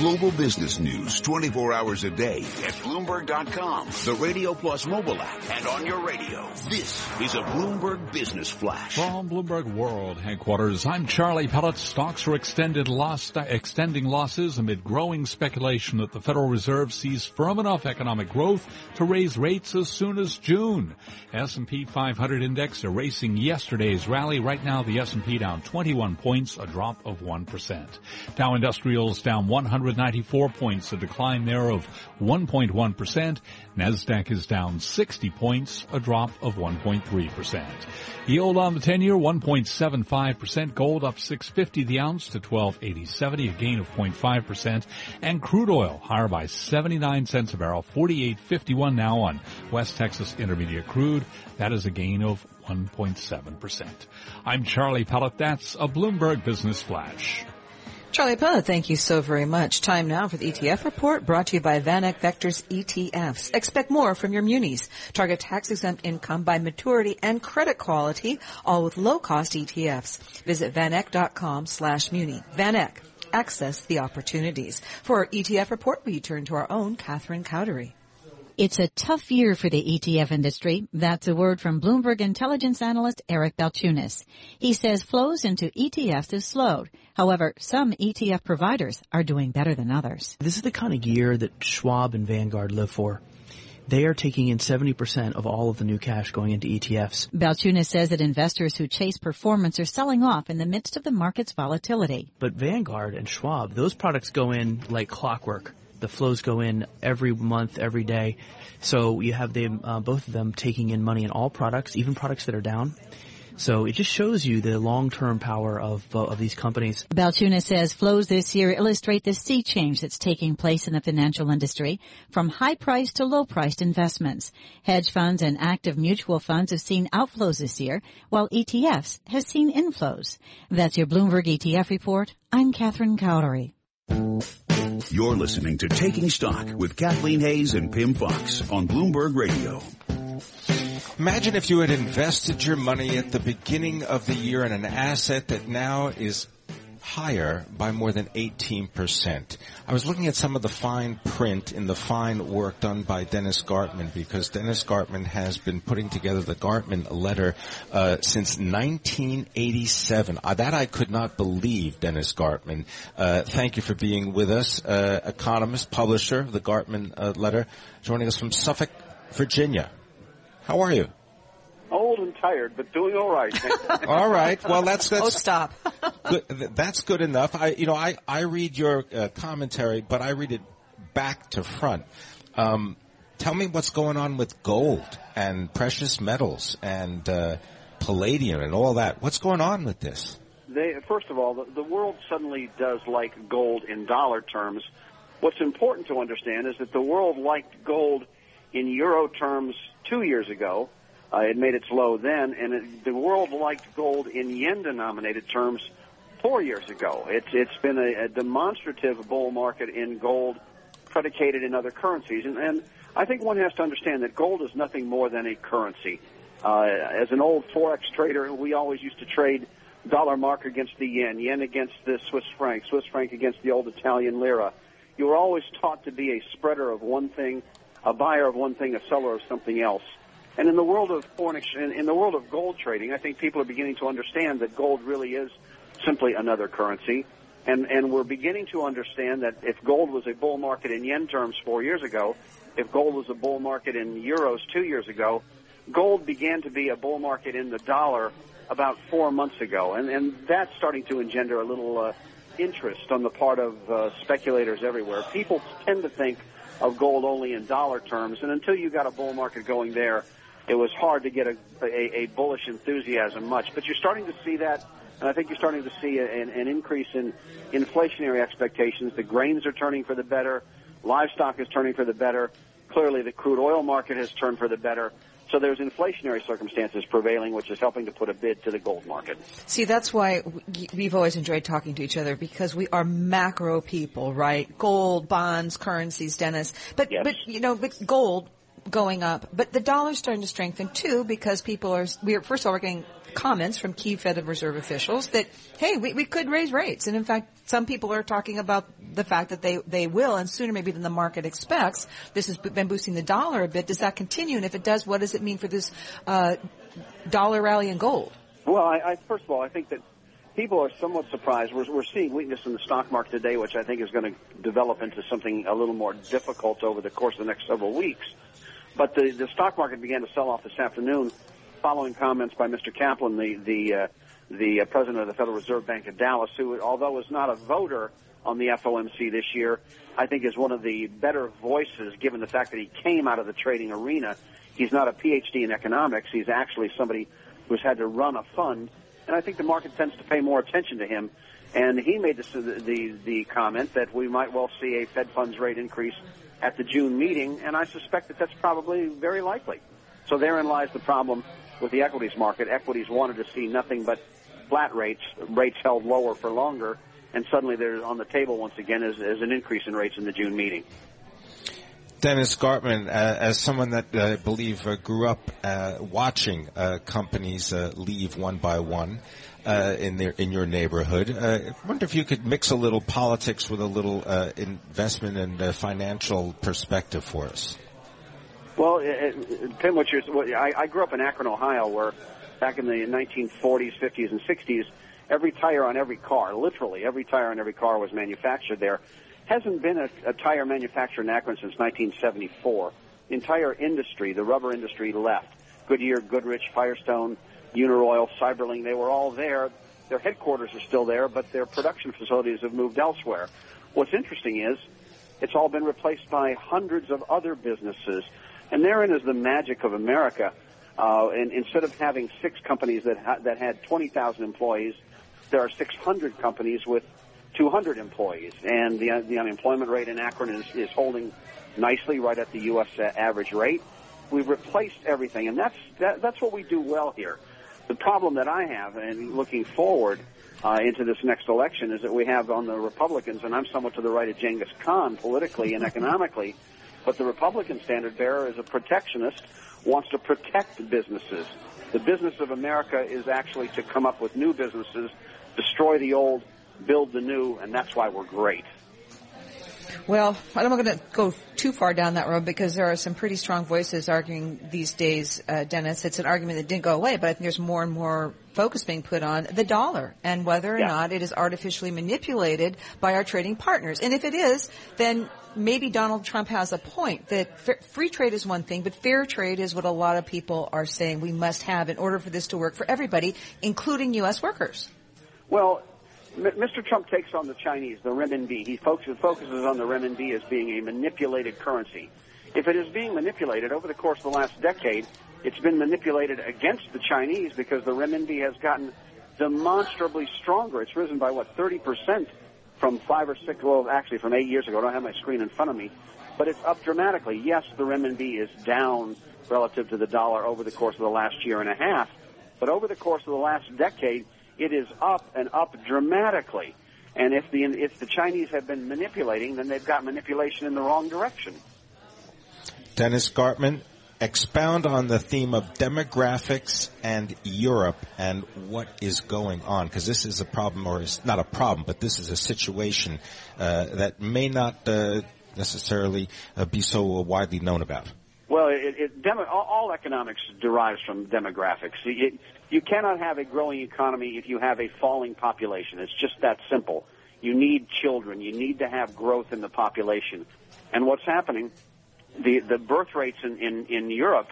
Global business news 24 hours a day at Bloomberg.com, the Radio Plus mobile app, and on your radio. This is a Bloomberg Business Flash. From Bloomberg World headquarters, I'm Charlie Pellett. Stocks are extended loss, extending losses amid growing speculation that the Federal Reserve sees firm enough economic growth to raise rates as soon as June. S&P 500 index erasing yesterday's rally. Right now, the S&P down 21 points, a drop of 1%. Dow Industrials down 194 points, a decline there of 1.1%. Nasdaq is down 60 points, a drop of 1.3%. Yield on the 10 year 1.75%, gold up 650 the ounce to 1280.70, a gain of 0.5%, and crude oil higher by 79 cents a barrel, 48.51 now on West Texas Intermediate crude. That is a gain of 1.7%. I'm Charlie Pellett. That's a Bloomberg Business Flash. Charlie Pellett, thank you so very much. Time now for the ETF report brought to you by VanEck Vectors ETFs. Expect more from your munis. Target tax exempt income by maturity and credit quality, all with low cost ETFs. Visit vaneck.com slash muni. VanEck. Access the opportunities. For our ETF report, we turn to our own Catherine Cowdery. It's a tough year for the ETF industry. That's a word from Bloomberg intelligence analyst Eric Balchunas. He says flows into ETFs have slowed. However, some ETF providers are doing better than others. This is the kind of year that Schwab and Vanguard live for they are taking in 70% of all of the new cash going into ETFs. Balchunas says that investors who chase performance are selling off in the midst of the market's volatility. But Vanguard and Schwab, those products go in like clockwork the flows go in every month, every day. So you have them, uh, both of them taking in money in all products, even products that are down. So it just shows you the long-term power of uh, of these companies. Balchunas says flows this year illustrate the sea change that's taking place in the financial industry from high-priced to low-priced investments. Hedge funds and active mutual funds have seen outflows this year, while ETFs has seen inflows. That's your Bloomberg ETF report. I'm Catherine Cowdery. You're listening to Taking Stock with Kathleen Hays and Pimm Fox on Bloomberg Radio. Imagine if you had invested your money at the beginning of the year in an asset that now is higher by more than 18%. I was looking at some of the fine print in the fine work done by Dennis Gartman because Dennis Gartman has been putting together the Gartman letter uh, since 1987. Uh, that I could not believe, Dennis Gartman. Uh, thank you for being with us, uh, economist, publisher of the Gartman uh, letter, joining us from Suffolk, Virginia. How are you? Old tired, but doing all right. all right. Well, that's that's. Oh, stop. good, that's good enough. I, you know, I I read your uh, commentary, but I read it back to front. Um, tell me what's going on with gold and precious metals and uh, palladium and all that. What's going on with this? They, first of all, the, the world suddenly does like gold in dollar terms. What's important to understand is that the world liked gold in euro terms two years ago uh, it made its low then, and it, the world liked gold in yen-denominated terms four years ago. It's it's been a, a demonstrative bull market in gold, predicated in other currencies, and, and I think one has to understand that gold is nothing more than a currency. Uh, as an old forex trader, we always used to trade dollar mark against the yen, yen against the Swiss franc, Swiss franc against the old Italian lira. You were always taught to be a spreader of one thing, a buyer of one thing, a seller of something else. And in the world of foreign exchange, in the world of gold trading, I think people are beginning to understand that gold really is simply another currency. And, and we're beginning to understand that if gold was a bull market in yen terms four years ago, if gold was a bull market in euros two years ago, gold began to be a bull market in the dollar about four months ago. And, and that's starting to engender a little uh, interest on the part of uh, speculators everywhere. People tend to think of gold only in dollar terms, and until you got a bull market going there, it was hard to get a, a, a bullish enthusiasm much. But you're starting to see that, and I think you're starting to see an, an increase in inflationary expectations. The grains are turning for the better. Livestock is turning for the better. Clearly, the crude oil market has turned for the better. So there's inflationary circumstances prevailing, which is helping to put a bid to the gold market. See, that's why we've always enjoyed talking to each other because we are macro people, right? Gold, bonds, currencies, Dennis. But, yes. but, you know, with gold, going up, but the dollar's starting to strengthen too because people are, we are, first of all, we're getting comments from key Federal Reserve officials that, hey, we, we could raise rates. And in fact, some people are talking about the fact that they, they will, and sooner maybe than the market expects. This has been boosting the dollar a bit. Does that continue? And if it does, what does it mean for this uh, dollar rally in gold? Well, I, I, first of all, I think that people are somewhat surprised. We're, we're seeing weakness in the stock market today, which I think is going to develop into something a little more difficult over the course of the next several weeks. But the, the stock market began to sell off this afternoon following comments by Mr. Kaplan, the, the, uh, the uh, president of the Federal Reserve Bank of Dallas, who, although is not a voter on the FOMC this year, I think is one of the better voices given the fact that he came out of the trading arena. He's not a PhD in economics. He's actually somebody who's had to run a fund, and I think the market tends to pay more attention to him. And he made the, the, the comment that we might well see a Fed funds rate increase at the June meeting, and I suspect that that's probably very likely. So therein lies the problem with the equities market. Equities wanted to see nothing but flat rates, rates held lower for longer, and suddenly they're on the table once again as, as an increase in rates in the June meeting. Dennis Gartman, uh, as someone that uh, I believe uh, grew up uh, watching uh, companies leave one by one Uh, in their in your neighborhood, uh, I wonder if you could mix a little politics with a little uh, investment and financial perspective for us. Well, it, it, Pimm, what you're, what, I, I grew up in Akron, Ohio, where back in the 1940s, 50s, and 60s, every tire on every car, literally every tire on every car was manufactured there. Hasn't been a, a tire manufacturer in Akron since 1974. The entire industry, the rubber industry, left. Goodyear, Goodrich, Firestone, Uniroyal, Seiberling, they were all there. Their headquarters are still there, but their production facilities have moved elsewhere. What's interesting is it's all been replaced by hundreds of other businesses and therein is the magic of America. Uh, and instead of having six companies that ha- that had 20,000 employees, there are 600 companies with 200 employees, and the the unemployment rate in Akron is is holding nicely right at the U.S. Uh, average rate. We've replaced everything, and that's that, that's what we do well here. The problem that I have, and looking forward uh, into this next election, is that we have on the Republicans, and I'm somewhat to the right of Genghis Khan politically and economically. But the Republican standard bearer is a protectionist, wants to protect businesses. The business of America is actually to come up with new businesses, destroy the old, build the new, and that's why we're great. Well, I'm not going to go too far down that road because there are some pretty strong voices arguing these days, uh, Dennis. It's an argument that didn't go away, but I think there's more and more focus being put on the dollar and whether or yeah. not it is artificially manipulated by our trading partners. And if it is, then maybe Donald Trump has a point that free trade is one thing, but fair trade is what a lot of people are saying we must have in order for this to work for everybody, including U.S. workers. Well, Mr. Trump takes on the Chinese, the renminbi. He focuses, on the renminbi as being a manipulated currency. If it is being manipulated over the course of the last decade, it's been manipulated against the Chinese because the renminbi has gotten demonstrably stronger. It's risen by what 30 percent from five or six, well, actually from eight years ago. I don't have my screen in front of me, but it's up dramatically. Yes, the renminbi is down relative to the dollar over the course of the last year and a half, but over the course of the last decade, it is up and up dramatically. And if the if the Chinese have been manipulating, then they've got manipulation in the wrong direction. Dennis Gartman, expound on the theme of demographics and Europe and what is going on, because this is a problem, or is not a problem, but this is a situation uh, that may not uh, necessarily uh, be so widely known about. Well, it, it, demo, all, economics derives from demographics. It, you cannot have a growing economy if you have a falling population. It's just that simple. You need children. You need to have growth in the population. And what's happening the the birth rates in in, in Europe,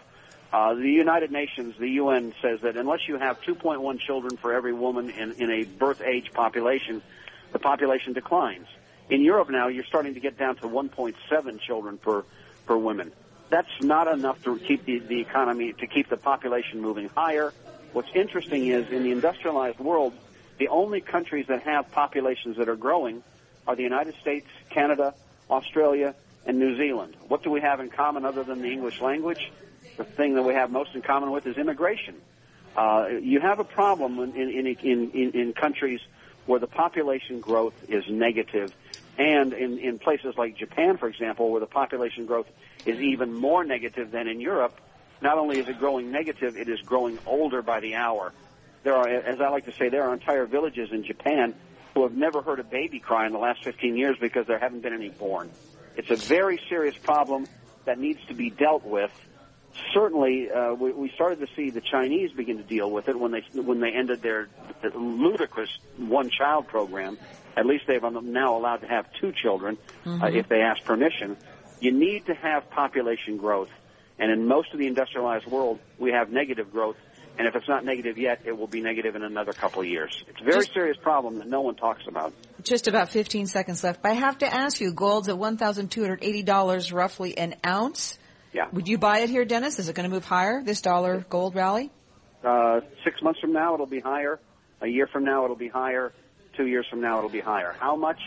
uh, the United Nations, the UN says that unless you have 2.1 children for every woman in in a birth age population, the population declines. In Europe now, you're starting to get down to 1.7 children per per woman. That's not enough to keep the, the economy to keep the population moving higher. What's interesting is in the industrialized world, the only countries that have populations that are growing are the United States, Canada, Australia, and New Zealand. What do we have in common other than the English language? The thing that we have most in common with is immigration. Uh, you have a problem in, in, in, in, in countries where the population growth is negative, and in, in places like Japan, for example, where the population growth is even more negative than in Europe. Not only is it growing negative, it is growing older by the hour. There are, as I like to say, there are entire villages in Japan who have never heard a baby cry in the last 15 years because there haven't been any born. It's a very serious problem that needs to be dealt with. Certainly, uh, we, we started to see the Chinese begin to deal with it when they when they ended their ludicrous one-child program. At least they've now allowed to have two children mm-hmm. uh, if they ask permission. You need to have population growth, and in most of the industrialized world, we have negative growth and if it's not negative yet, it will be negative in another couple of years. It's a very Just, serious problem that no one talks about. Just about 15 seconds left. But I have to ask you, gold's at $1,280 roughly an ounce. Yeah. Would you buy it here, Dennis? Is it going to move higher, this dollar gold rally? Uh, six months from now, it'll be higher. A year from now, it'll be higher. Two years from now, it'll be higher. How much?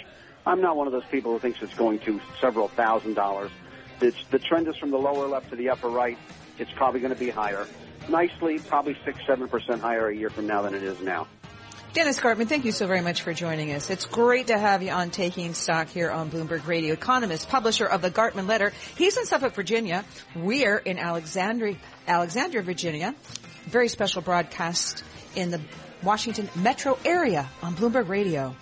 I'm not one of those people who thinks it's going to several thousand dollars. It's, the trend is from the lower left to the upper right. It's probably going to be higher nicely, probably six, seven percent higher a year from now than it is now. Dennis Gartman, thank you so very much for joining us. It's great to have you on Taking Stock here on Bloomberg Radio. Economist, publisher of the Gartman Letter. He's in Suffolk, Virginia. We're in Alexandria, Alexandria, Virginia. Very special broadcast in the Washington metro area on Bloomberg Radio.